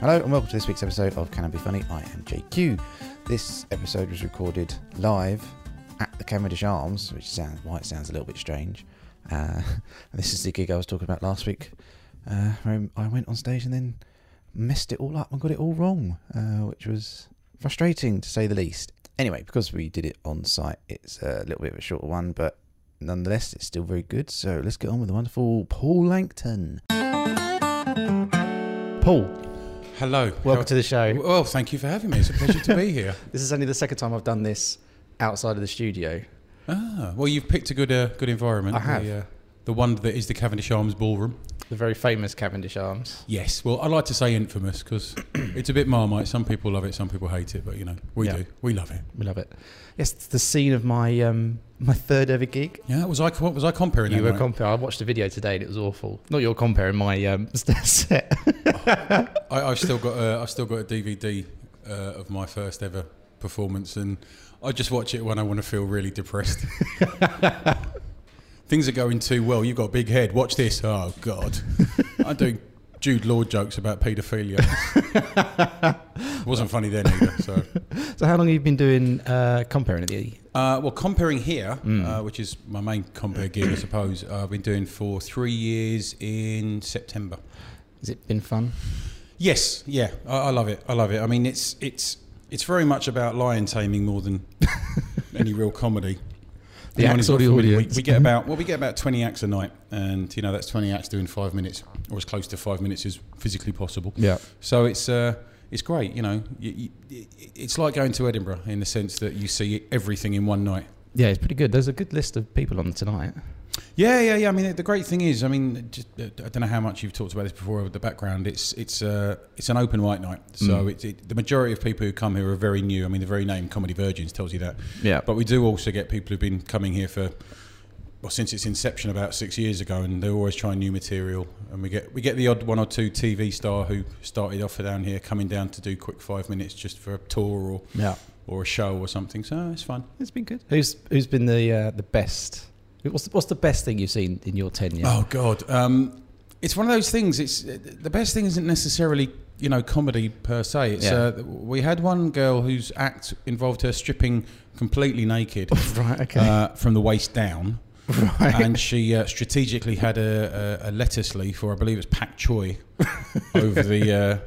Hello and welcome to this week's episode of Can I Be Funny? I am JQ. This episode was recorded live at the Cavendish Arms, which sounds why it sounds a little bit strange. Uh, this is the gig I was talking about last week. Uh, where I went on stage and then messed it all up and got it all wrong, uh, which was frustrating to say the least. Anyway, because we did it on site, it's a little bit of a shorter one, but nonetheless, it's still very good. So let's get on with the wonderful Paul Langton. Paul, Hello. welcome to the show. Well, thank you for having me. It's a pleasure to be here. This is only the second time I've done this outside of the studio. Ah, well, you've picked a good, uh, good environment. I have. The, uh, the one that is the Cavendish Arms Ballroom. The very famous Cavendish Arms. Yes. Well, I like to say infamous because it's a bit marmite. Some people love it, some people hate it, but you know, we Yeah. do. We love it. We love it. Yes, it's the scene of my um, my third ever gig. Yeah. Was I? What was I comparing? You were night? comparing. I watched the video today and it was awful. Not your comparing my um, set. I, I've still got. A, I've still got a DVD uh, of my first ever performance, and I just watch it when I want to feel really depressed. Things are going too well. You've got a big head. Watch this. Oh God, I'm doing Jude Law jokes about paedophilia. Wasn't funny then either. So, so how long have you been doing uh, comparing at the? uh, well, comparing here, Mm. uh, which is my main compare gig, I suppose. Uh, I've been doing for three years in September. Has it been fun? Yes, yeah, I, I love it. I love it. I mean, it's it's it's very much about lion taming more than any real comedy. The Anyone acts who's or the not? We, we get about well, we get about twenty acts a night, and you know that's twenty acts doing five minutes, or as close to five minutes as physically possible. Yeah. So it's uh, it's great. You know, you, you, it's like going to Edinburgh in the sense that you see everything in one night. Yeah, it's pretty good. There's a good list of people on tonight. Yeah, yeah, yeah. I mean, the great thing is, I mean, just, uh, I don't know how much you've talked about this before with the background. It's it's uh, it's an open white night, so Mm. it, it, the majority of people who come here are very new. I mean, the very name Comedy Virgins tells you that. Yeah. But we do also get people who've been coming here for well since its inception about six years ago, and they're always trying new material. And we get we get the odd one or two TV star who started off down here coming down to do quick five minutes just for a tour or Yeah. or a show or something. So it's fun. It's been good. Who's who's been the uh, the best? What's the, what's the best thing you've seen in your tenure? Oh God, um, it's one of those things. It's the best thing isn't necessarily you know comedy per se. It's Yeah. uh, we had one girl whose act involved her stripping completely naked right. Okay. uh, from the waist down, right. and she uh, strategically had a, a, a lettuce leaf, or I believe it's pak choy, over the.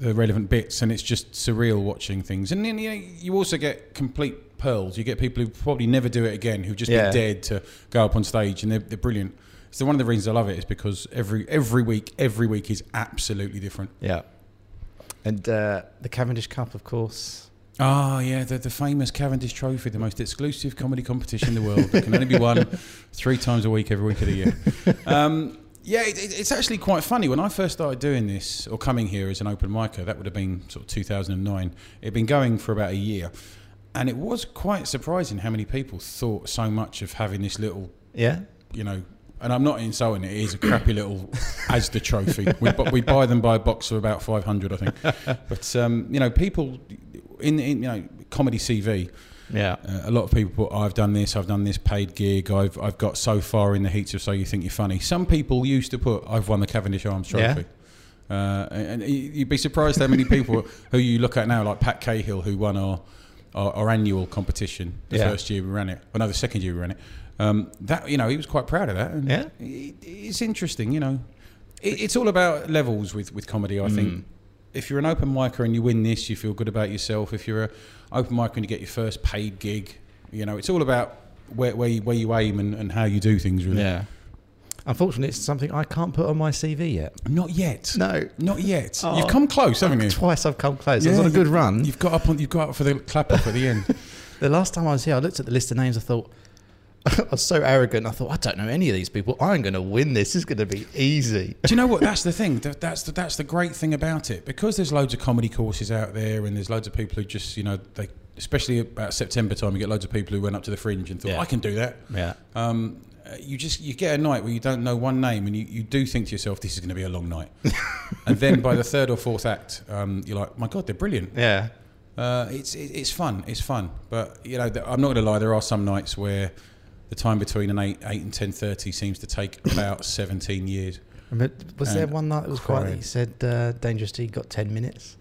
The relevant bits, and it's just surreal watching things. And then you, know, you also get complete pearls. You get people who probably never do it again, who just Yeah. been dared to go up on stage, and they're, they're brilliant. So one of the reasons I love it is because every every week, every week is absolutely different. Yeah. And uh, the Cavendish Cup, of course. Ah, yeah, the, the famous Cavendish Trophy, the most exclusive comedy competition in the world that can only be won three times a week, every week of the year. Um, yeah, it, it- it's actually quite funny. When I first started doing this, or coming here as an open micer, that would have been sort of 2009. It had been going for about a year. And it was quite surprising how many people thought so much of having this little Yeah. you know, and I'm not insulting it. It is a crappy little Asda trophy. We, we buy them by a box of about 500, I think. But um, you know, people in, in you know comedy CV. Yeah. Uh, a lot of people put, I've done this, I've done this paid gig, I've I've got so far in the heats of So You Think You're Funny. Some people used to put, I've won the Cavendish Arms Yeah. Trophy. Uh, and and you'd be surprised how many people who you look at now, like Pat Cahill, who won our our, our annual competition the Yeah. first year we ran it. Well, no, the second year we ran it. Um, that you know, he was quite proud of that. And Yeah. it, it's interesting. You know, it, it's all about levels with with comedy. I Mm. think if you're an open micer and you win this, you feel good about yourself. If you're an open micer and you get your first paid gig, you know, it's all about where where you, where you aim and, and how you do things. Really, Yeah. Unfortunately, it's something I can't put on my CV yet. not yet. No. Not yet. Oh. You've come close, haven't you? Twice I've come close. I was Yeah, on a good run. You've got up on. You've got up for the clap off at the end. The last time I was here, I looked at the list of names. I thought, I was so arrogant. I thought, I don't know any of these people. I'm going to win this. This is going to be easy. Do you know what? That's the thing. That's the, that's the great thing about it because there's loads of comedy courses out there, and there's loads of people who just you know they, especially about September time, you get loads of people who went up to the fringe and thought Yeah. I can do that. Yeah. Um, you just you get a night where you don't know one name, and you, you do think to yourself, this is going to be a long night. and then by the third or fourth act, um, you're like, my god, they're brilliant. Yeah. Uh, it's it's fun. It's fun. But you know, I'm not going to lie. There are some nights where the time between an eight eight and ten thirty seems to take about seventeen years. Remember, was there one night that was that cried. You said uh, Dangerous D got ten minutes.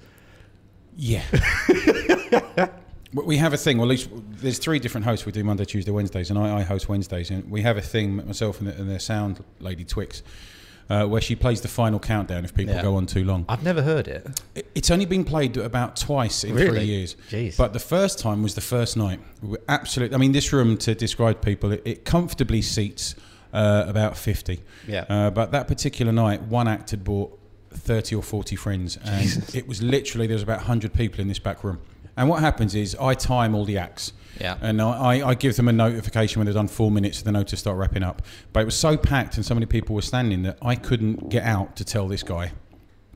Yeah. We have a thing. Well, at least there's three different hosts. We do Monday, Tuesday, Wednesdays, and I, I host Wednesdays. And we have a thing myself and the, and the sound lady Twix, uh, where she plays the final countdown if people Yeah. go on too long. I've never heard it. It- It's only been played about twice in Really? three years. Jeez. But the first time was the first night. Absolutely. I mean, this room to describe people, it, it comfortably seats uh, about fifty. yeah. Uh, but that particular night, one act had brought 30 or 40 friends, and it was literally there was about 100 people in this back room. And what happens is I time all the acts, yeah. and I, I- give them a notification when they've done four minutes for the note to start wrapping up. But it was so packed and so many people were standing that I couldn't get out to tell this guy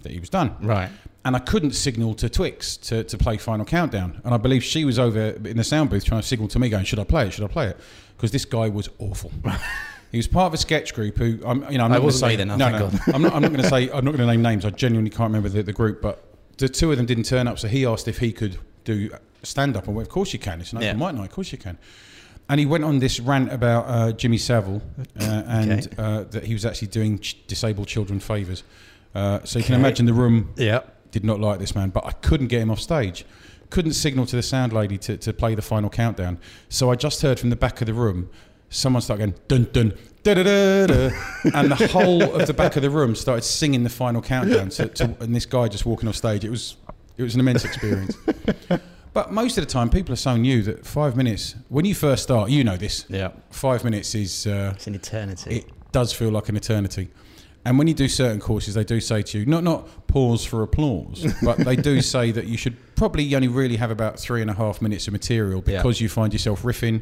that he was done. right. And I couldn't signal to Twix to, to play Final Countdown. And I believe she was over in the sound booth trying to signal to me, going, "Should I play it? Should I play it?" Because this guy was awful. he was part of a sketch group who, I'm, you know, I'm not going to say. then, oh, no, no, I'm not. I'm not going to say. I'm not going to name names. I genuinely can't remember the, the group, but the two of them didn't turn up. So he asked if he could do stand up, and I went, "Of course you can. It's an open Yeah. mic night. Of course you can." And he went on this rant about uh, Jimmy Savile uh, and Okay. uh, that he was actually doing ch- disabled children favours. Uh, so you can imagine the room Yeah. did not like this man, but I couldn't get him off stage. Couldn't signal to the sound lady to, to play the final countdown. So I just heard from the back of the room someone start going dun dun da da da da, and the whole of the back of the room started singing the final countdown. To, to, and this guy just walking off stage. It was it was an immense experience. But most of the time, people are so new that five minutes. When you first start, you know this. Yeah. Five minutes is. Uh, It's an eternity. it does feel like an eternity. And when you do certain courses, they do say to you, not not pause for applause, but they do say that you should probably only really have about three and a half minutes of material Yeah. because you find yourself riffing.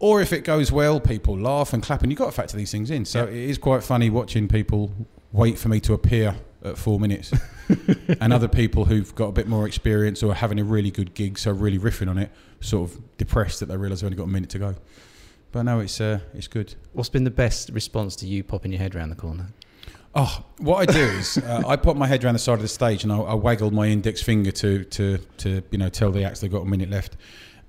Or if it goes well, people laugh and clap, and you've got to factor these things in. So Yeah. it is quite funny watching people wait for me to appear at four minutes, and other people who've got a bit more experience or are having a really good gig, so really riffing on it, sort of depressed that they realise they've only got a minute to go. But no, it's uh, it's good. What's been the best response to you popping your head around the corner? Oh, what I do is uh, I pop my head around the side of the stage and I, I waggled my index finger to, to, to you know tell the acts they've got a minute left,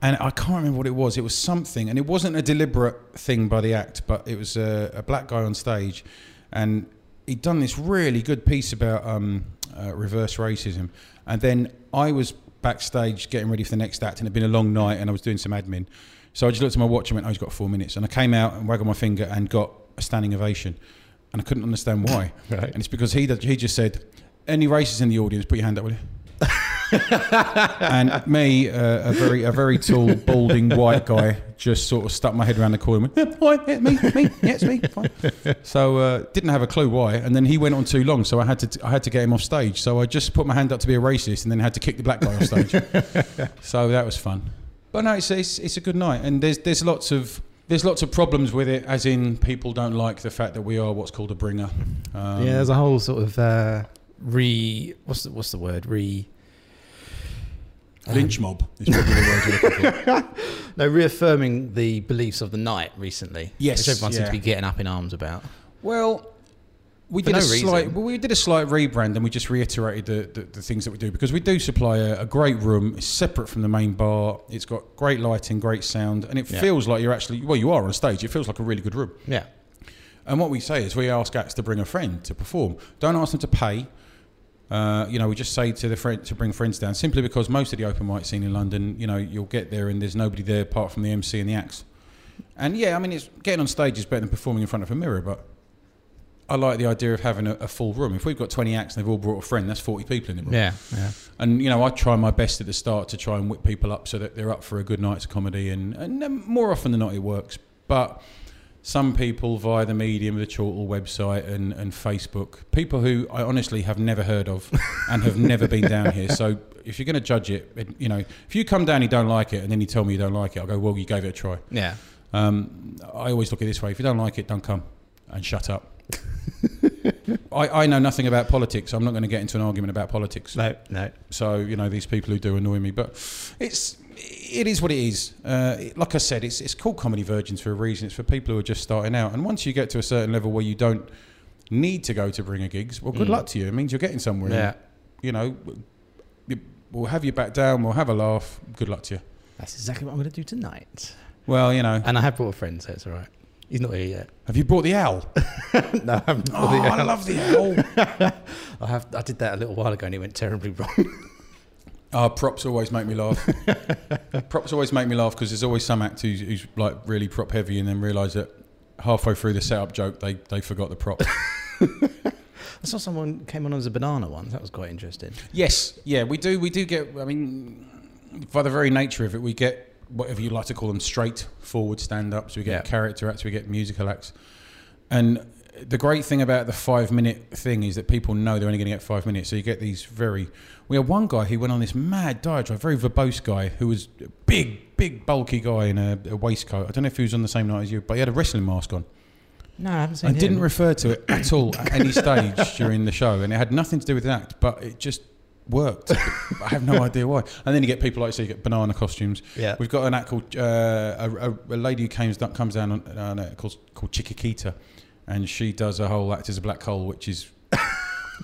and I can't remember what it was. It was something, and it wasn't a deliberate thing by the act, but it was a, a black guy on stage, and he'd done this really good piece about um, uh, reverse racism, and then I was backstage getting ready for the next act, and it'd been a long night, and I was doing some admin, so I just looked at my watch and went, "Oh, he's got four minutes," and I came out and waggled my finger and got a standing ovation, and I couldn't understand why. Right. And it's because he he just said, "Any racists in the audience, put your hand up, will you?" and me, uh, a very a very tall, balding white guy, just sort of stuck my head around the corner and went, yeah, hi, yeah, me, me, yeah, it's me. Fine. So uh, didn't have a clue why. And then he went on too long, so I had to I had to get him off stage. So I just put my hand up to be a racist, and then had to kick the black guy off stage. so that was fun. But no, it's, it's it's a good night, and there's there's lots of. There's lots of problems with it, as in people don't like the fact that we are what's called a bringer. Um, yeah, there's a whole sort of uh, re. What's the, what's the word? Re. Lynch mob is probably the word you're looking for. No, reaffirming the beliefs of the night recently. Yes, which everyone seems to be getting up in arms about. Well, we For did a slight. reason. Well, we did a slight rebrand, and we just reiterated the, the, the things that we do because we do supply a, a great room. It's separate from the main bar. It's got great lighting, great sound, and it Yeah. feels like you're actually well, you are on stage. It feels like a really good room. Yeah. And what we say is we ask acts to bring a friend to perform. Don't ask them to pay. Uh, you know, we just say to the friend to bring friends down simply because most of the open mic scene in London, you know, you'll get there and there's nobody there apart from the MC and the acts. And yeah, I mean, it's getting on stage is better than performing in front of a mirror, but I like the idea of having a, a full room. If we've got 20 acts and they've all brought a friend, that's 40 people in the room. Yeah. Yeah. And you know, I try my best at the start to try and whip people up so that they're up for a good night's comedy, and, and um, more often than not, it works. But some people via the medium of the Chortle website and, and Facebook, people who I honestly have never heard of and have never been down here. So if you're going to judge it, it, you know, if you come down, and you don't like it, and then you tell me you don't like it, I'll go, well, you gave it a try. Yeah. Um, I always look at it this way: if you don't like it, don't come and shut up. I, I know nothing about politics. I'm not going to get into an argument about politics. No. No. So you know these people who do annoy me, but it's it is what it is. Uh, like I said, it's it's called comedy virgins for a reason. It's for people who are just starting out. And once you get to a certain level where you don't need to go to bringer gigs, well, good Mm. luck to you. It means you're getting somewhere. Yeah. You know, we'll have you back down. We'll have a laugh. Good luck to you. That's exactly what I'm going to do tonight. Well, you know, And I have brought a friend, so it's all right. He's not here yet. Have you brought the owl? no, I haven't. Oh, I love the owl. I have. I did that a little while ago, and it went terribly wrong. Oh, props always make me laugh. props always make me laugh because there's always some act who's, who's like really prop heavy and then realise that halfway through the setup joke they, they forgot the prop. I saw someone came on as a banana once. That was quite interesting. yes, yeah, we do. We do get. I mean, by the very nature of it, we get whatever you like to call them straightforward stand-ups. We get Yeah. character acts. We get musical acts. And the great thing about the five-minute thing is that people know they're only going to get five minutes. So you get these very. We had one guy who went on this mad diatribe, very verbose guy who was a big, big, bulky guy in a, a waistcoat. I don't know if he was on the same night as you, but he had a wrestling mask on. No, I haven't seen. I him. didn't refer to it at all at any stage during the show, and it had nothing to do with the act, but it just worked. I have no idea why. And then you get people like so you get banana costumes. Yeah. We've got an act called uh, a, a, a lady who comes comes down on, on called called Chiquikita, and she does a whole act as a black hole, which is.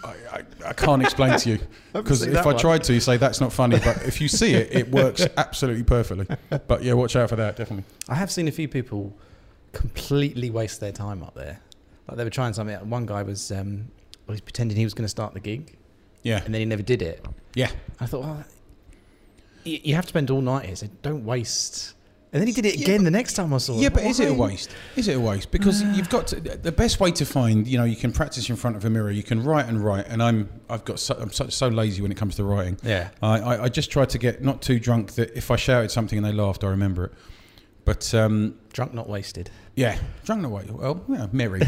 I, I, I can't explain to you because if I one. tried to, you say that's not funny. But if you see it, it works absolutely perfectly. But yeah, watch out for that, definitely. I have seen a few people completely waste their time up there. Like they were trying something. out. One guy was um, well, he's pretending he was going to start the gig, Yeah, and then he never did it. yeah. I thought, well, you, you have to spend all night here, so don't waste. And then he did it again the next time I saw. him. Yeah, but is it a waste? Is it a waste? Because you've got to, the best way to find. You know, you can practice in front of a mirror. You can write and write. And I'm I've got so, I'm so, so lazy when it comes to writing. Yeah. I, I, I just try to get not too drunk that if I shouted something and they laughed, I remember it. But um, Drunk, not wasted. yeah, drunk away. Well, yeah, merry.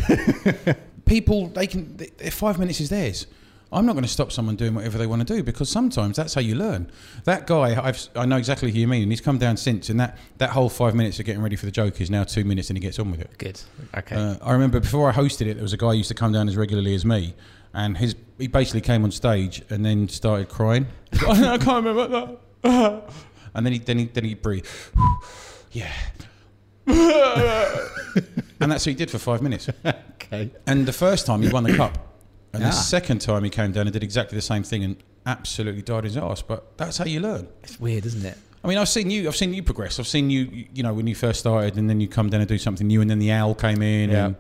People, they can. th- th- five minutes is theirs. I'm not going to stop someone doing whatever they want to do because sometimes that's how you learn. That guy, I've, I know exactly who you mean, and he's come down since, and that, that whole five minutes of getting ready for the joke is now two minutes, and he gets on with it. Good. Okay. Uh, I remember before I hosted it, there was a guy who used to come down as regularly as me, and his he basically came on stage and then started crying. I can't remember that. and then he then he then he breathed. yeah. and that's what he did for five minutes. okay. And the first time he won the cup, and Ah. the second time he came down and did exactly the same thing and absolutely died his ass. But that's how you learn. It's weird, isn't it? I mean, I've seen you. I've seen you progress. I've seen you. You know, when you first started, and then you come down and do something new, and then the owl came in, Yeah. and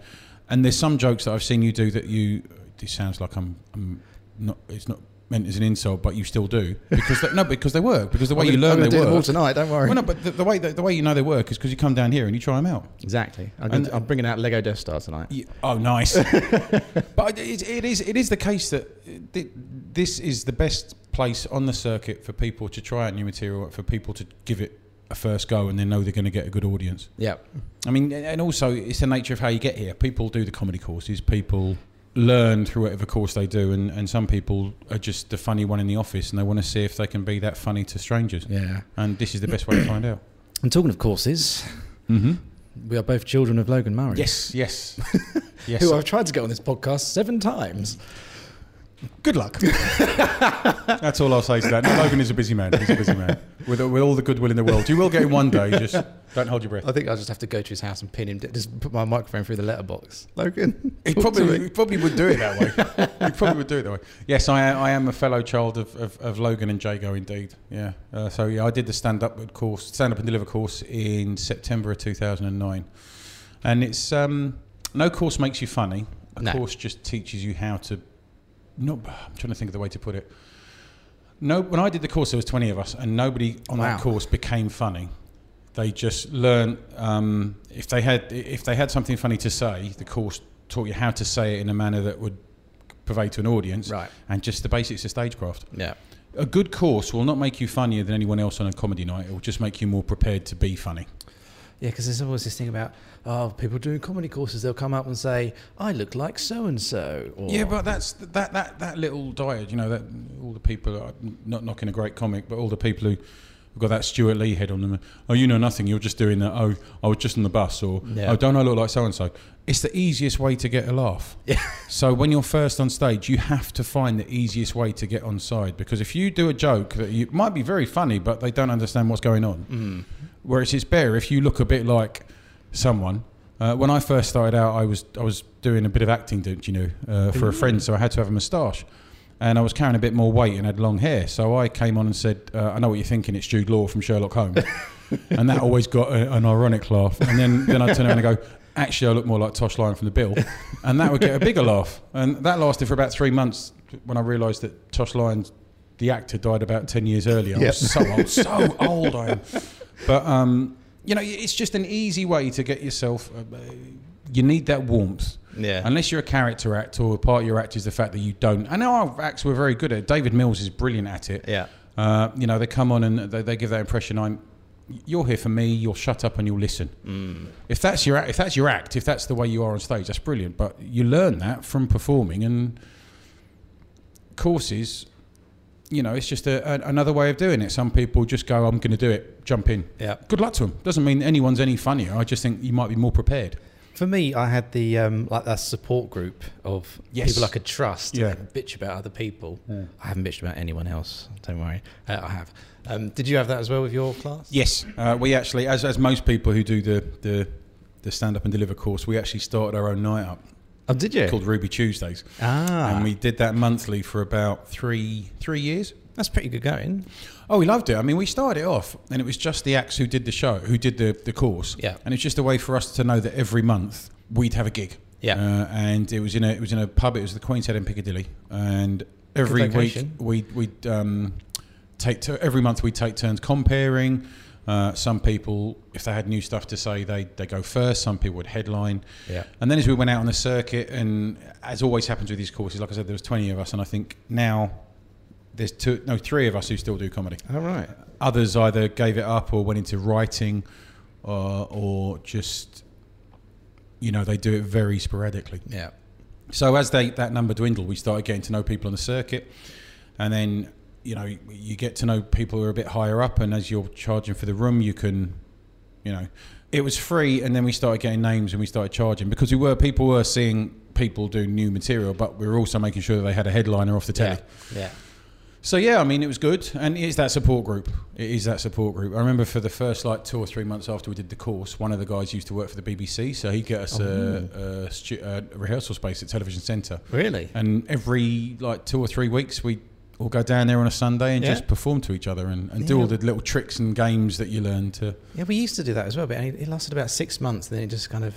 and there's some jokes that I've seen you do that you. This sounds like I'm. I'm not. It's not meant as an insult, but you still do because they, no, because they work. Because the way you learn I'm gonna they do them all work. tonight. Don't worry. Well, no, but the, the way the, the way you know they work is because you come down here and you try them out. exactly. I'm, And- gonna, I'm bringing out Lego Death Star tonight. Yeah. Oh, nice. but it, it is it is the case that this is the best place on the circuit for people to try out new material, for people to give it a first go, and then know they're going to get a good audience. Yeah. I mean, and also it's the nature of how you get here. People do the comedy courses. People learn through whatever course they do, and, and some people are just the funny one in the office, and they want to see if they can be that funny to strangers. Yeah. And this is the best way to find out. And talking of courses, Mm-hmm. we are both children of Logan Murray. Yes, yes, yes. Who I've tried to get on this podcast seven times. Good luck. That's all I'll say to that. No, Logan is a busy man. He's a busy man with, with all the goodwill in the world. You will get him one day. Just don't hold your breath. I think I'll just have to go to his house and pin him. Just put my microphone through the letterbox. Logan. He probably, he probably would do it that way. he probably would do it that way. Yes, I am, I am a fellow child of, of, of Logan and Jago, indeed. Yeah. Uh, so yeah, I did the stand up course, stand up and deliver course in September of 2009, and it's um, no course makes you funny. A No. course just teaches you how to. No, I'm trying to think of the way to put it. No, when I did the course, there was 20 of us, and nobody on Wow. that course became funny. They just learned um, if they had if they had something funny to say, the course taught you how to say it in a manner that would purvey to an audience, Right. and just the basics of stagecraft. Yeah. A good course will not make you funnier than anyone else on a comedy night. It will just make you more prepared to be funny. Yeah, because there's always this thing about, oh, people doing comedy courses, they'll come up and say, I look like so and so. Yeah, but that's that that that little diet. You know that all the people are not knocking a great comic, but all the people who have got that Stewart Lee head on them. Oh, you know nothing. You're just doing that. Oh, I was just on the bus, or Yeah. oh, don't I look like so and so? It's the easiest way to get a laugh. Yeah. So when you're first on stage, you have to find the easiest way to get on side because if you do a joke that you might be very funny, but they don't understand what's going on. Mm. Whereas it's better if you look a bit like someone. Uh, when I first started out, I was I was doing a bit of acting, don't you know, uh, for a friend, so I had to have a moustache, and I was carrying a bit more weight and had long hair. So I came on and said, uh, "I know what you're thinking. It's Jude Law from Sherlock Holmes," and that always got a, an ironic laugh. And then then I turn around and go, actually I look more like Tosh Lines from the Bill, and that would get a bigger laugh. And that lasted for about three months when I realised that Tosh Lines, the actor, died about ten years earlier. I was so old, so old I am. But um, you know, it's just an easy way to get yourself. Uh, you need that warmth. Yeah. Unless you're a character actor, or part of your act is the fact that you don't. And our acts were very good at it. David Mills is brilliant at it. Yeah. Uh, you know, they come on and they, they give that impression. I'm, you're here for me. You'll shut up and you'll listen. Mm. If that's your act, if that's your act, if that's the way you are on stage, that's brilliant. But you learn that from performing and courses. You know, it's just a, a, another way of doing it. Some people just go, "I'm going to do it," jump in. Yeah. Good luck to them. Doesn't mean anyone's any funnier. I just think you might be more prepared. For me, I had the um, like that support group of Yes. people I could trust. Yeah. and bitch about other people. I haven't bitched about anyone else. Don't worry. Uh, I have. Um, did you have that as well with your class? Yes, uh, we actually, as, as most people who do the, the, the stand up and deliver course, we actually started our own night up Oh, did you? called Ruby Tuesdays, ah, and we did that monthly for about three three years. that's pretty good going. Oh, we loved it. I mean, we started it off, and it was just the acts who did the show, who did the, the course. Yeah. And it's just a way for us to know that every month we'd have a gig. Yeah. Uh, and it was in a it was in a pub. It was the Queen's Head in Piccadilly, and every week we we'd um, take tu- every month we'd take turns comparing. Uh, some people, if they had new stuff to say, they they go first. Some people would headline. Yeah. And then as we went out on the circuit, and as always happens with these courses, like I said, there was 20 of us, and I think now there's two, no, three of us who still do comedy. All right. Others either gave it up or went into writing, or, or just, you know, they do it very sporadically. Yeah. So as they, that number dwindled, we started getting to know people on the circuit, and then you know you get to know people who are a bit higher up, and as you're charging for the room, you can, you know, it was free, and then we started getting names and we started charging because we were people were seeing people do new material, but we were also making sure that they had a headliner off the telly. Yeah. Yeah. So yeah, I mean, it was good, and it is that support group. It is that support group. I remember for the first like two or three months after we did the course, one of the guys used to work for the BBC, so he'd get us oh, a, a, stu- a rehearsal space at Television Centre, Really? and every like two or three weeks we all go down there on a Sunday and Yeah. just perform to each other and, and do all the little tricks and games that you learn to. Yeah, we used to do that as well, but it lasted about six months. And then it just kind of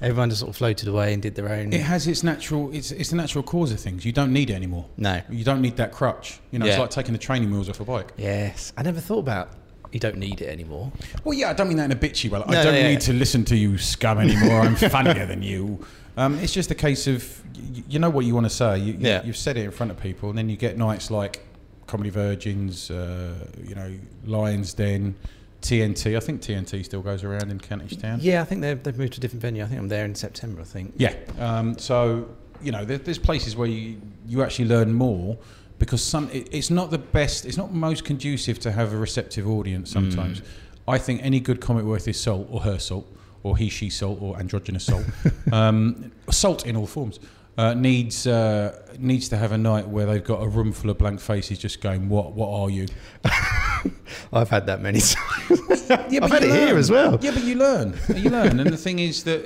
everyone just sort of floated away and did their own. It has its natural. It's it's the natural cause of things. You don't need it anymore. no. You don't need that crutch. You know, it's like taking the training wheels off a bike. Yes, I never thought about. You don't need it anymore. Well, yeah, I don't mean that in a bitchy way. Like, No, I don't yeah, need yeah. to listen to you scum anymore. I'm funnier than you. Um, it's just a case of y- you know what you want to say. You, you, Yeah. You've said it in front of people, and then you get nights like Comedy Virgins, uh, you know, Lions Den, TNT. I think TNT still goes around in Kentish Town. Yeah, I think they've, they've moved to a different venue. I think I'm there in September. I think. Yeah. Um, so you know, there, there's places where you, you actually learn more because some it, it's not the best. It's not most conducive to have a receptive audience. Sometimes, I think any good comic worth his salt or her salt or he she salt or androgynous salt, um, salt in all forms. Uh, needs uh, needs to have a night where they've got a room full of blank faces, just going, "What? What are you?" I've had that many times. Yeah, I've but had you it here learn. as well. Yeah, but you learn. You learn, and the thing is that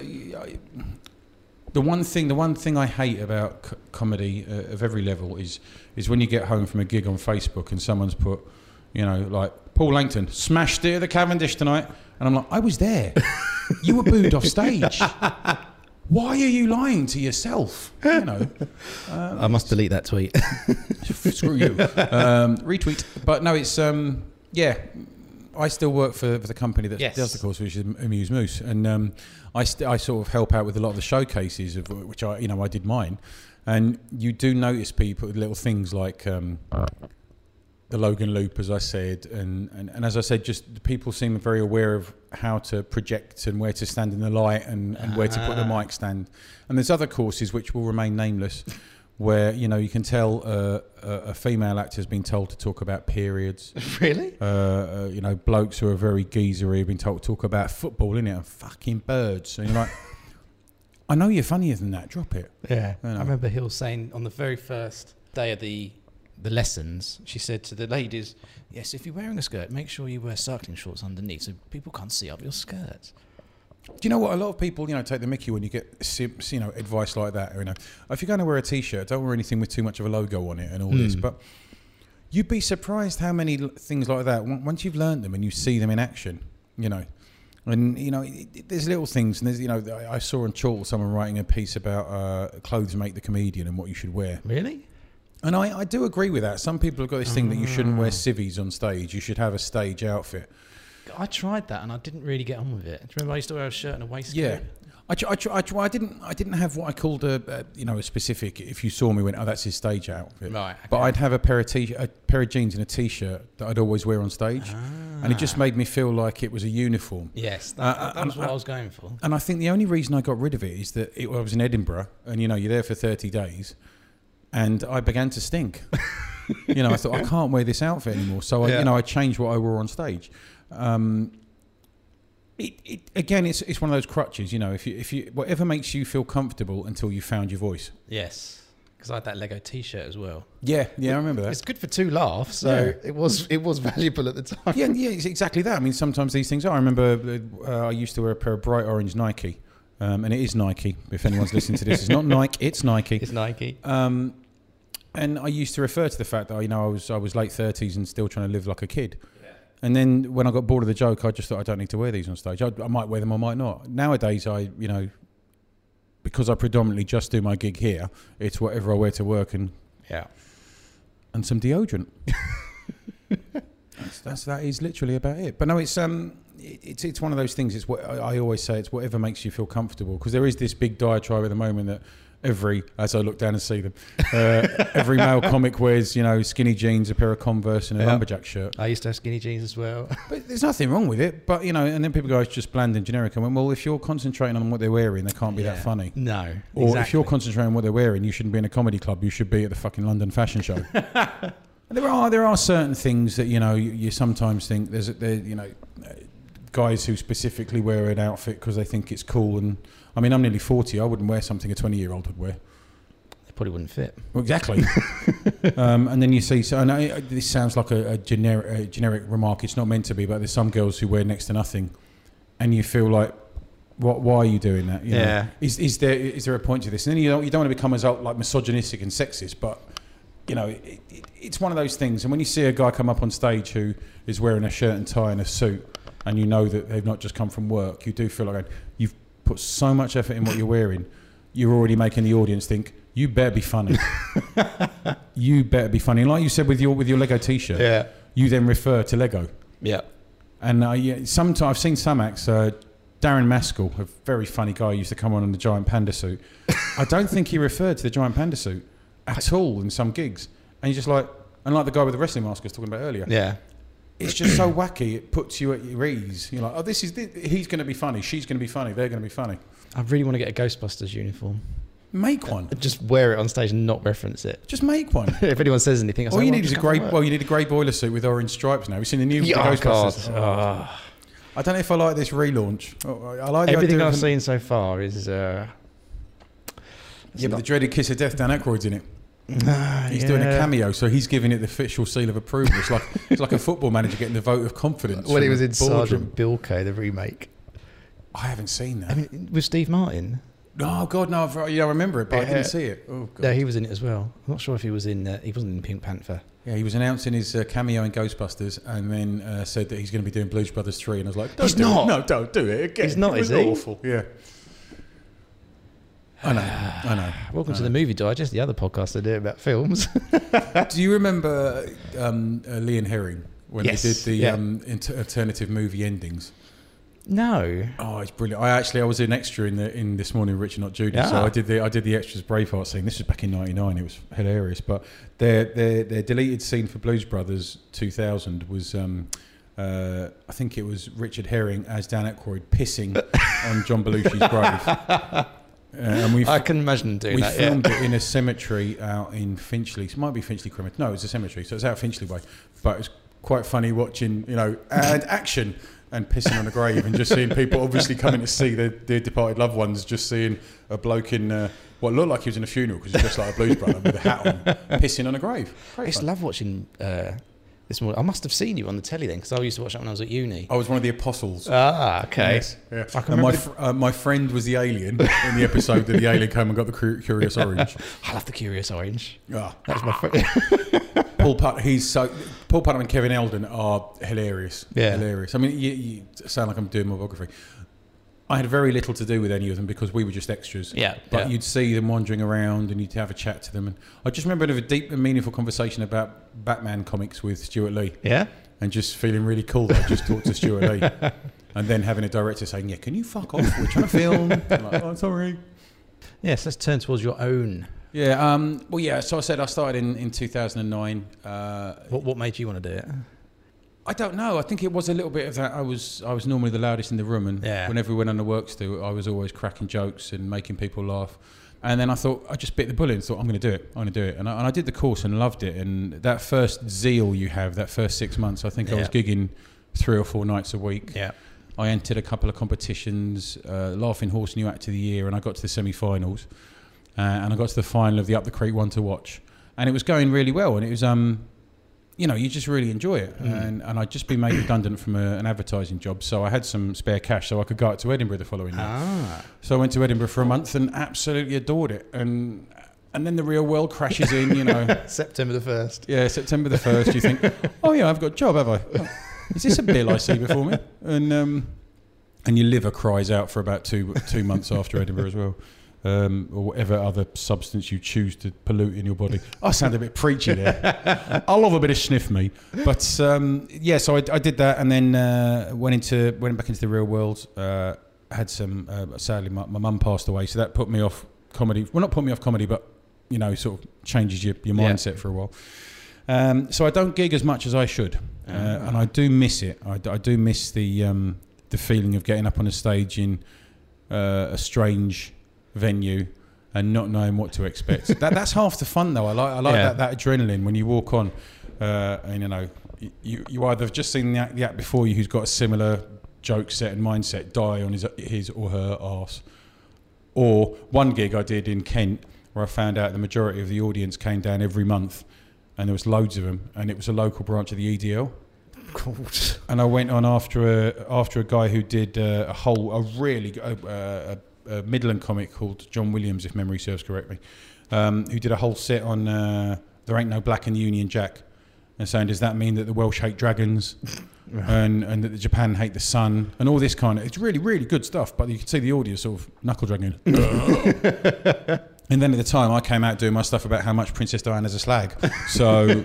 the one thing, the one thing I hate about c- comedy uh, of every level is is when you get home from a gig on Facebook and someone's put, you know, like Paul Langton smashed it at the Cavendish tonight, and I'm like, I was there. you were booed off stage. Why are you lying to yourself? You know, I must delete that tweet. screw you. Um, retweet. But no, it's um, yeah. I still work for, for the company that Yes. does the course, which is Amuse Moose, and um, I st- I sort of help out with a lot of the showcases of which I you know I did mine, and you do notice people little things like. Um, the Logan loop, as I said, and, and, and as I said, just the people seem very aware of how to project and where to stand in the light and, and where to put the Ah. mic stand. And there's other courses which will remain nameless, where you know you can tell uh, a, a female actor has been told to talk about periods. really? Uh, uh, you know, blokes who are very geezery have been told to talk about football, innit, and fucking birds. And you're like, I know you're funnier than that. Drop it. Yeah. I know. I remember Hill saying on the very first day of the the lessons, she said to the ladies, "Yes, if you're wearing a skirt, make sure you wear cycling shorts underneath, so people can't see up your skirt. Do you know what? A lot of people, you know, take the mickey when you get, you know, advice like that. You know, if you're going to wear a t-shirt, don't wear anything with too much of a logo on it and all this. Mm. But you'd be surprised how many things like that. Once you've learned them and you see them in action, you know, And you know, it, it- there's little things, and there's you know, I I saw on Chortle someone writing a piece about uh, clothes make the comedian and what you should wear. Really? And I, I do agree with that. Some people have got this thing that you shouldn't wear civvies on stage. You should have a stage outfit. I tried that and I didn't really get on with it. Do you remember I used to wear a shirt and a waistcoat? Yeah. I, tr- I, tr- I, tr- I didn't I didn't have what I called a, a you know a specific. If you saw me, went oh that's his stage outfit. Right. But. I'd have a pair of t a pair of jeans and a t-shirt that I'd always wear on stage, and it just Ah. made me feel like it was a uniform. Yes, that, Uh, that was uh, what I was going for. And I think the only reason I got rid of it is that it, I was in Edinburgh, and you know you're there for 30 days, and I began to stink. you know, I thought I can't wear this outfit anymore, so I, Yeah. you know I changed what I wore on stage. Um, it, it again, it's it's one of those crutches. You know, if you if you whatever makes you feel comfortable until you found your voice. Yes, because I had that Lego T-shirt as well. Yeah, yeah, I remember that. It's good for two laughs, so Yeah. it was it was valuable at the time. Yeah, yeah, it's exactly that. I mean, sometimes these things are. I remember uh, I used to wear a pair of bright orange Nike, um, and it is Nike. If anyone's listening to this, it's not Nike, it's Nike. It's Nike. Um, and I used to refer to the fact that you know I was I was late thirties and still trying to live like a kid. And then when I got bored of the joke, I just thought I don't need to wear these on stage. I, I might wear them, I might not. Nowadays, I you know because I predominantly just do my gig here, it's whatever I wear to work and Yeah. and some deodorant. that's, that's that is literally about it. But no, it's um, it, it's it's one of those things. It's what I I always say. It's whatever makes you feel comfortable. Because there is this big diatribe at the moment that every, as I look down and see them, uh, every male comic wears you know skinny jeans, a pair of Converse, and a Yeah. lumberjack shirt. I used to have skinny jeans as well. But there's nothing wrong with it. But you know, and then people go, it's just bland and generic. I went, well, if you're concentrating on what they're wearing, they can't be that funny. No. Or if you're concentrating on what they're wearing, you shouldn't be in a comedy club. You should be at the fucking London Fashion Show. there are there are certain things that you know you, you sometimes think there's there you know guys who specifically wear an outfit because they think it's cool. And I mean, I'm nearly forty. I wouldn't wear something a twenty year old would wear. They probably wouldn't fit. Well, exactly. um, and then you see, so I uh, this sounds like a, a generic, a generic remark. It's not meant to be, but there's some girls who wear next to nothing, and you feel like, what? Why are you doing that? You know? Yeah. Is, is there is there a point to this? And then you don't, you don't want to become as uh, like misogynistic and sexist, but you know, it, it, it's one of those things. And when you see a guy come up on stage who is wearing a shirt and tie and a suit, and you know that they've not just come from work, you do feel like you've put so much effort in what you're wearing. You're already making the audience think you better be funny. you better be funny. And like you said with your with your Lego T-shirt, Yeah. you then refer to Lego. Yeah. And uh, yeah, sometimes I've seen some acts. Uh, Darren Maskell, a very funny guy, used to come on in the giant panda suit. I don't think he referred to the giant panda suit at all in some gigs. And he's just like, and like the guy with the wrestling mask I was talking about earlier, Yeah. It's just so wacky. It puts you at your ease. You're like, oh, this is thi- he's going to be funny. She's going to be funny. They're going to be funny. I really want to get a Ghostbusters uniform. Make one. Just wear it on stage and not reference it. Just make one. if anyone says anything, All you "Well, need is a grey. Well, you need a grey boiler suit with orange stripes now. we've seen the new Yeah, oh, God. Ghostbusters? Oh. I don't know if I like this relaunch. Oh, I like the Everything idea I've seen so far is. Uh, Yeah, but the dreaded kiss of death. Dan Aykroyd's in it. Ah, He's doing a cameo, so he's giving it the official seal of approval. It's like it's like a football manager getting the vote of confidence. When from he was in boardroom. Sergeant Bilko, the remake. I haven't seen that. I mean, with Steve Martin. oh God, no! I've, yeah, I remember it, but I didn't see it. Oh God. No, he was in it as well. I'm not sure if he was in. Uh, he wasn't in Pink Panther. Yeah, he was announcing his uh, cameo in Ghostbusters, and then uh, said that he's going to be doing Blues Brothers three, and I was like, don't He's do not. It. No, don't do it again. He's not, It was is he? Awful. Yeah. I know. I know. Welcome I to know. the Movie Digest, the other podcast I do about films. Do you remember um, uh, Lee and Herring when Yes, they did the yeah. um, inter- alternative movie endings? no. Oh, it's brilliant! I actually I was an extra in the in this morning, Richard Not Judy. So Ah. I did the I did the extras Braveheart scene. This was back in '99. It was hilarious. But their their their deleted scene for Blues Brothers 2000 was. Um, uh, I think it was Richard Herring as Dan Aykroyd pissing on John Belushi's grave, uh, and we I can imagine doing we that. yeah. filmed it in a cemetery out in Finchley. It might be Finchley Crematorium. No, it's a cemetery, so it's out Finchley Way. But it's quite funny watching, you know, and action and pissing on a grave and just seeing people obviously coming to see their, their departed loved ones. Just seeing a bloke in uh, what looked like he was in a funeral because he's just like a blues brother with a hat on, pissing on a grave. I Great to fun. love watching uh, this morning. I must have seen you on the telly then, because I used to watch that when I was at uni. I was one of the apostles. Ah, okay. Yes, yeah. I can and my, fr- uh, my friend was the alien in the episode that the alien came and got the Curious Orange. I love the Curious Orange. Ah. That's my favorite. Paul Put- he's so Paul Putner and Kevin Eldon are hilarious. Yeah. hilarious. I mean, you, you sound like I'm doing my biography. I had very little to do with any of them because we were just extras. Yeah, But yeah. you'd see them wandering around and you'd have a chat to them. And I just remember having a deep and meaningful conversation about Batman comics with Stewart Lee yeah? and just feeling really cool that I just talked to Stewart Lee. And then having a director saying, Yeah, can you fuck off? We're trying to film. I'm like, oh, sorry. Yes, let's turn towards your own. Yeah, um, well, yeah, so I said I started in, in 2009. Uh, What, what made you want to do it? I don't know. I think it was a little bit of that. I was I was normally the loudest in the room, and Yeah. whenever we went on the works do, I was always cracking jokes and making people laugh. And then I thought I just bit the bullet and thought I'm going to do it. I'm going to do it, and I, and I did the course and loved it. And that first zeal you have, that first six months, I think I was gigging three or four nights a week. Yeah. I entered a couple of competitions, uh, Laughing Horse New Act of the Year, and I got to the semi-finals, uh, and I got to the final of the Up the Creek One to Watch, and it was going really well, and it was um, you know, you just really enjoy it, Mm. and and I'd just been made redundant from a, an advertising job, so I had some spare cash, so I could go out to Edinburgh the following year. Ah. So I went to Edinburgh for a month and absolutely adored it, and and then the real world crashes in, you know. September the 1st. Yeah, September the first. You think, oh yeah, I've got a job, have I? Oh, is this a bill I see before me? And um, and your liver cries out for about two two months after Edinburgh as well, um, or whatever other substance you choose to pollute in your body. I sound a bit preachy there. I love a bit of sniff me, but um, yeah. So I, I did that, and then uh, went into went back into the real world. Uh, had some. Uh, sadly, my my mum passed away, so that put me off comedy. Well, not put me off comedy, but you know, sort of changes your, your Yeah. mindset for a while. Um, so I don't gig as much as I should, uh, Ah. and I do miss it. I do miss the um, the feeling of getting up on a stage in uh, a strange venue and not knowing what to expect. that that's half the fun, though. I like I like Yeah. that, that adrenaline when you walk on, uh, and you know, you you either have just seen the act, the act before you who's got a similar joke set and mindset die on his his or her arse, or one gig I did in Kent where I found out the majority of the audience came down every month, and there was loads of them, and it was a local branch of the EDL. And I went on after a after a guy who did uh, a whole a really uh, a, a Midland comic called John Williams, if memory serves correctly, um, who did a whole set on uh, there ain't no black in the Union Jack, and saying does that mean that the Welsh hate dragons, and and that the Japan hate the sun, and all this kind of it's really really good stuff. But you can see the audience sort of knuckle dragging. And then at the time, I came out doing my stuff about how much Princess Diana's a slag. So,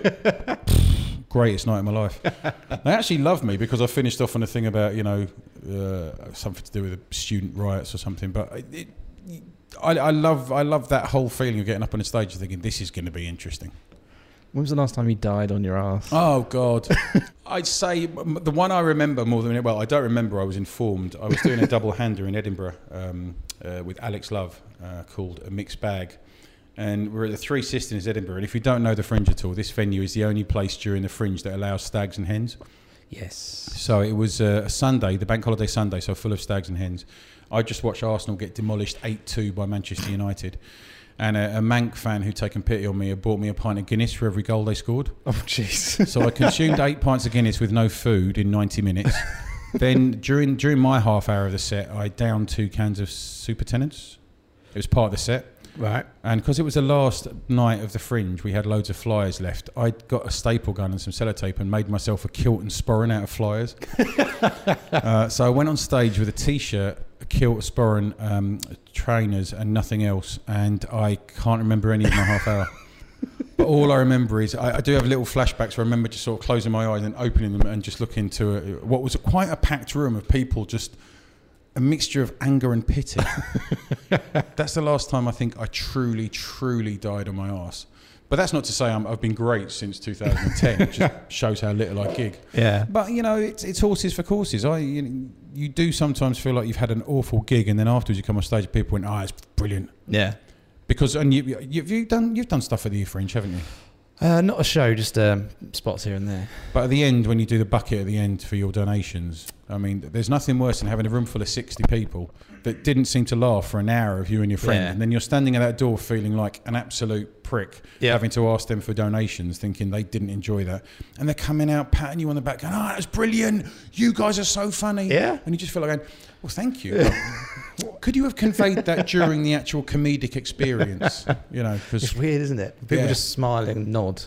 greatest night of my life. They actually loved me because I finished off on a thing about, you know, uh, something to do with the student riots or something. But it, it, I, I love I love that whole feeling of getting up on a stage and thinking, this is going to be interesting. When was the last time you died on your ass? Oh God, I'd say the one I remember more than well, I don't remember. I was informed. I was doing a double hander in Edinburgh um, uh, with Alex Love uh, called a mixed bag, and we're at the Three Sisters Edinburgh. And if you don't know the Fringe at all, this venue is the only place during the Fringe that allows stags and hens. Yes. So it was uh, a Sunday, the bank holiday Sunday, so full of stags and hens. I just watched Arsenal get demolished 8 2 by Manchester United. And a, a Manc fan who'd taken pity on me had bought me a pint of Guinness for every goal they scored. Oh, jeez. So I consumed eight pints of Guinness with no food in 90 minutes. then during during my half hour of the set, I downed two cans of Super Tennent's. It was part of the set. Right. And because it was the last night of the fringe, we had loads of flyers left. I got a staple gun and some sellotape and made myself a kilt and sporran out of flyers. uh, so I went on stage with a t-shirt, a kilt, a sporran, um, trainers, and nothing else. And I can't remember any of my half hour. But all I remember is I, I do have little flashbacks where I remember just sort of closing my eyes and opening them and just looking to a, what was quite a packed room of people just a mixture of anger and pity. that's the last time I think I truly, truly died on my arse. But that's not to say I'm, I've been great since 2010. it just shows how little I gig. Yeah. But you know, it's, it's horses for courses. I you, you do sometimes feel like you've had an awful gig, and then afterwards you come on stage, people went, "Ah, it's brilliant." Yeah. Because and you, you, you've done you've done stuff at the Fringe, haven't you? Uh, not a show, just um, spots here and there. But at the end, when you do the bucket at the end for your donations, I mean, there's nothing worse than having a room full of 60 people that didn't seem to laugh for an hour of you and your friend. Yeah. And then you're standing at that door feeling like an absolute prick Yeah. having to ask them for donations, thinking they didn't enjoy that, and they're coming out patting you on the back, going, ah, "Oh, that's brilliant! You guys are so funny!" Yeah. and you just feel like, going, "Well, thank you." Could you have conveyed that during the actual comedic experience? You know, because It's weird, isn't it? People Yeah. just smile and nod.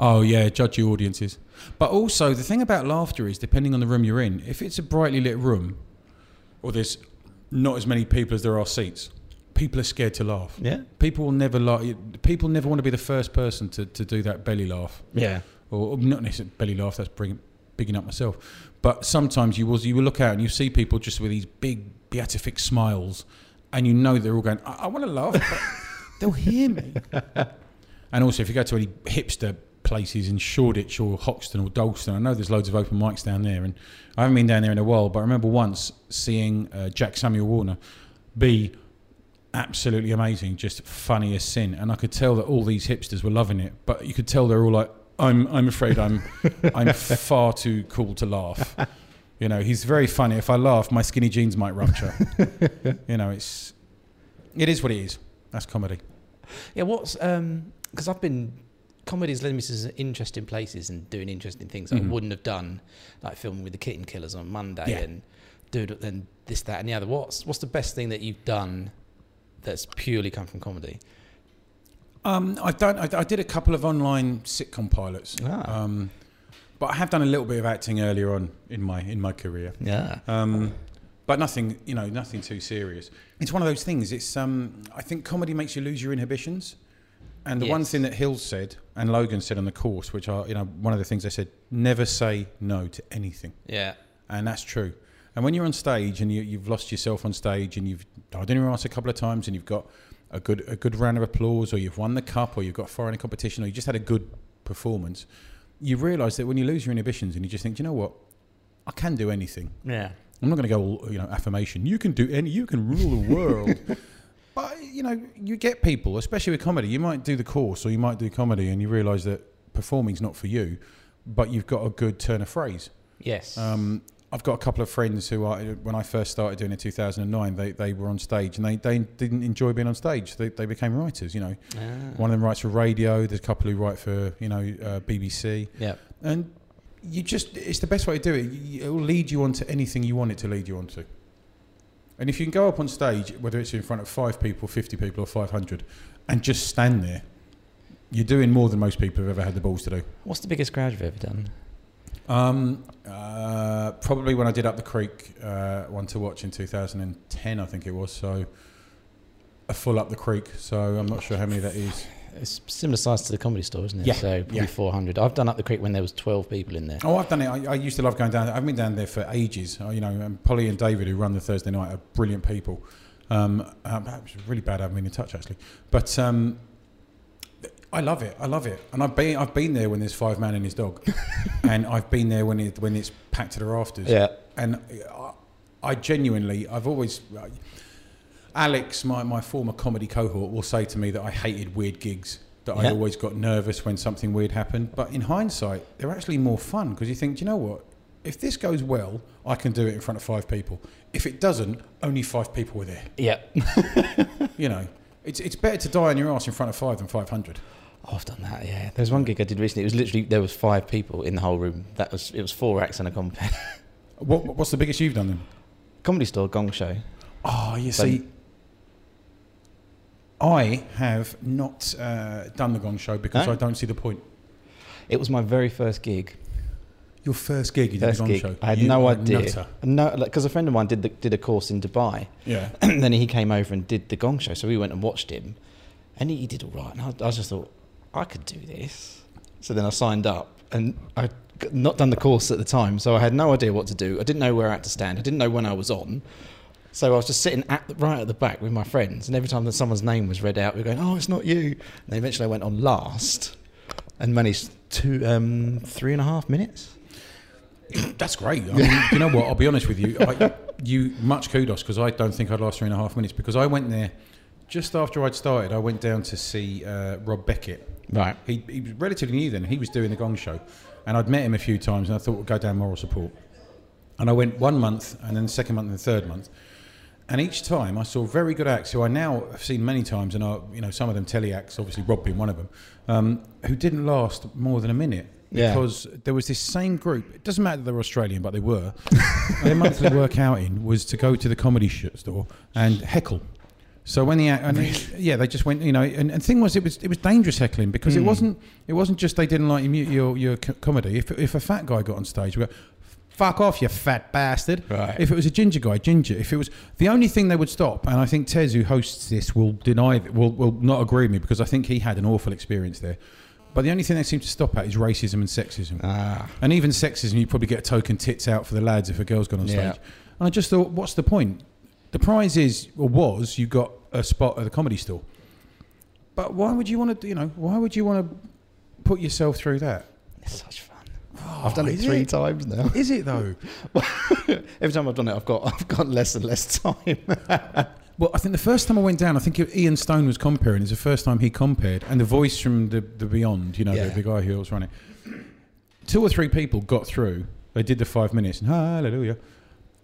Oh yeah, judge your audiences. But also the thing about laughter is depending on the room you're in. If it's a brightly lit room, or there's not as many people as there are seats, people are scared to laugh. Yeah. People will never laugh. People never want to be the first person to, to do that belly laugh, Yeah. or, or not necessarily belly laugh. That's bring, bigging up myself. But sometimes you will you will look out and you see people just with these big beatific smiles, and you know they're all going. I, I want to laugh, but they'll hear me. And also, if you go to any hipster places in Shoreditch or Hoxton or Dalston, I know there's loads of open mics down there, and I haven't been down there in a while. But I remember once seeing uh, Jack Samuel Warner be absolutely amazing, just funny as sin, and I could tell that all these hipsters were loving it. But you could tell they're all like, "I'm, I'm afraid I'm, I'm far too cool to laugh." You know, he's very funny. If I laugh, my skinny jeans might rupture. you know, it's, it is what it is. That's comedy. Yeah, what's um because I've been comedy's led me to some interesting places and doing interesting things Mhm. I wouldn't have done, like filming with the Kitten Killers on Monday Yeah. and doing and this, that, and the other. What's what's the best thing that you've done that's purely come from comedy? Um, I've done. I, I did a couple of online sitcom pilots, Ah. um, but I have done a little bit of acting earlier on in my in my career. Yeah. Um, but nothing, you know, nothing too serious. It's one of those things. It's. Um, I think comedy makes you lose your inhibitions. And the one thing that Hill said and Logan said on the course, which are, you know, one of the things they said, never say no to anything. Yeah. And that's true. And when you're on stage and you, you've lost yourself on stage and you've died in your ass a couple of times and you've got a good a good round of applause or you've won the cup or you've got far in a competition or you just had a good performance, you realise that when you lose your inhibitions and you just think, "Do you know what, I can do anything. Yeah. I'm not going to go all you know affirmation. You can do any. You can rule the world. but you know, you get people, especially with comedy. You might do the course or you might do comedy, and you realise that performing's not for you, but you've got a good turn of phrase. Yes. Um, I've got a couple of friends who are when I first started doing it in 2009. They they were on stage and they, they didn't enjoy being on stage. They they became writers. You know, Ah. one of them writes for radio. There's a couple who write for you know uh, BBC Yeah. and you just it's the best way to do it it will lead you on to anything you want it to lead you on to and if you can go up on stage whether it's in front of five people 50 people or 500 and just stand there you're doing more than most people have ever had the balls to do. What's the biggest crowd you've ever done? um, uh, probably when I did Up the Creek uh, one to watch in 2010 I think it was. So a full Up the Creek. So I'm not sure how many that is It's similar size to the comedy store, isn't it? Yeah, So probably yeah. 400. I've done up the creek when there was 12 people in there. Oh, I've done it. I, I used to love going down. there. I've been down there for ages. Uh, you know, and Polly and David, who run the Thursday night, are brilliant people. Um, um, it was really bad having been in touch actually, but um, I love it. I love it, and I've been I've been there when there's five man and his dog, and I've been there when it when it's packed to the rafters. Yeah. and I, I genuinely, I've always. Alex, my, my former comedy cohort, will say to me that I hated weird gigs, that I always got nervous when something weird happened. But in hindsight, they're actually more fun because you think, do you know what? If this goes well, I can do it in front of five people. If it doesn't, only five people were there. Yeah. You know, it's, it's better to die on your ass in front of five than 500. Oh, I've done that. Yeah. There was one gig I did recently. It was literally there was five people in the whole room. That was it was four acts and a compare. What, what's the biggest you've done then? comedy store gong show. Oh, you So- see, I have not uh, done the Gong Show because No? I don't see the point. It was my very first gig. Your first gig, you did the Gong gig. Show. I had You no idea. nutter. No, because a friend of mine did the, did a course in Dubai, Yeah. and then he came over and did the Gong Show. So we went and watched him, and he, he did all right. And I, I just thought I could do this. So then I signed up, and I'd not done the course at the time, so I had no idea what to do. I didn't know where I had to stand. I didn't know when I was on. So I was just sitting at the, right at the back with my friends, and every time that someone's name was read out, we were going, "Oh, it's not you." And then eventually I went on last, and managed two, um, three and a half minutes. That's great. I mean, you know what? I'll be honest with you. I, you much kudos because I don't think I'd last three and a half minutes because I went there just after I'd started. I went down to see uh, Rob Beckett. Right. He, he was relatively new then. He was doing the Gong Show, and I'd met him a few times, and I thought we'd go down moral support. And I went one month, and then the second month, and the third month, And each time I saw very good acts who I now have seen many times, and are you know some of them telly acts, obviously Rob being one of them, um, who didn't last more than a minute Yeah. because there was this same group. It doesn't matter that they were Australian, but they were. Their monthly workout in was to go to the comedy store and heckle. So when the act, and they- yeah, they just went, you know, and, and thing was, it was it was dangerous heckling because it Mm. wasn't it wasn't just they didn't like your your your comedy. If if a fat guy got on stage, we go, "Fuck off, you fat bastard." Right. If it was a ginger guy, ginger. If it was the only thing they would stop, and I think Tez, who hosts this, will deny will will not agree with me because I think he had an awful experience there. But the only thing they seem to stop at is racism and sexism. Ah. And even sexism, you probably get a token tits out for the lads if a girl's gone on Yeah. stage. And I just thought, what's the point? The prize is, or was, you got a spot at the comedy store. But why would you want to, you know, why would you want to put yourself through that? It's such fun. I've done it three it? times now. Is it though? Every time I've done it, I've got I've got less and less time. Well, I think the first time I went down, I think Ian Stone was comparing. It's the first time he compared, and the voice from the, the Beyond, you know, Yeah. the, the guy who was running. Two or three people got through. They did the five minutes, and hallelujah.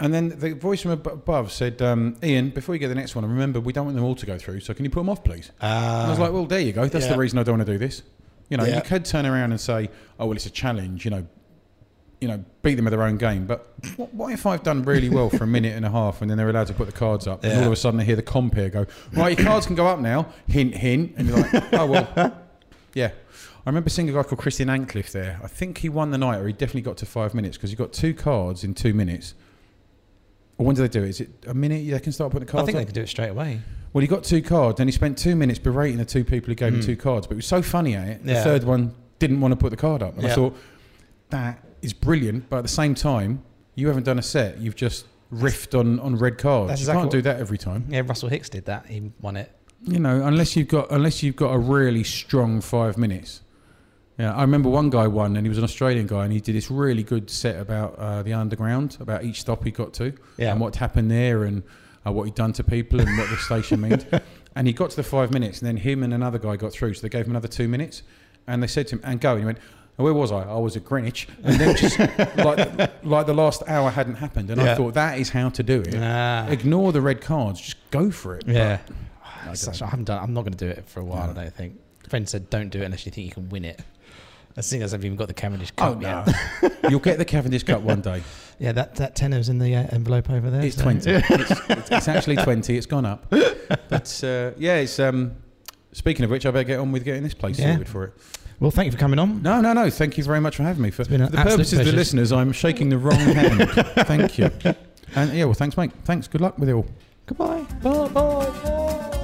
And then the voice from above said, um, "Ian, before you get the next one, remember we don't want them all to go through. So can you put them off, please?" And I was like, "Well, there you go. That's yeah. the reason I don't want to do this." You know, Yeah. you could turn around and say, "Oh, well, it's a challenge." You know, you know, beat them at their own game. But what, what if I've done really well for a minute and a half, and then they're allowed to put the cards up, and all of a sudden I hear the compare go, "Right, your cards can go up now." Hint, hint, and you're like, "Oh well, yeah." I remember seeing a guy called Christian Ancliffe there. I think he won the night, or he definitely got to five minutes because he got two cards in two minutes. Or when do they do it? Is it a minute? They can start putting the cards. I think up? they can do it straight away. Well, he got two cards, and he spent two minutes berating the two people who gave him Mm. two cards. But he was so funny at it. The Yeah. third one didn't want to put the card up, and I thought that is brilliant. But at the same time, you haven't done a set. You've just riffed on, on red cards. That's you exactly can't do that every time. Yeah, Russell Hicks did that. He won it. You know, unless you've got unless you've got a really strong five minutes. Yeah, I remember one guy won, and he was an Australian guy, and he did this really good set about uh, the underground, about each stop he got to, Yeah. and what happened there, and uh, what he'd done to people, and what the station meant. And he got to the five minutes, and then him and another guy got through, so they gave him another two minutes, and they said to him, "And go." And he went, "Oh, "Where was I? I was at Greenwich." And then just like like the last hour hadn't happened, and I thought that is how to do it. Ah. Ignore the red cards, just go for it. Yeah. I It's don't such- I haven't done. I'm not going to do it for a while. No. I don't think. Friend said, "Don't do it unless you think you can win it." I think as I've even got the Cavendish Oh Cup. no! yet. You'll get the Cavendish Cup one day. Yeah, that that tenor's in the uh, envelope over there. It's so- twenty. it's, it's, it's actually twenty. It's gone up. But uh, yeah, it's. Um, speaking of which, I better get on with getting this place Yeah. sorted for it. Well, thank you for coming on. No, no, no. Thank you very much for having me. For, for the purposes of the listeners, I'm shaking the wrong hand. Thank you. And yeah, well, thanks, mate. Thanks. Good luck with it all. Goodbye. Bye. Bye. Bye.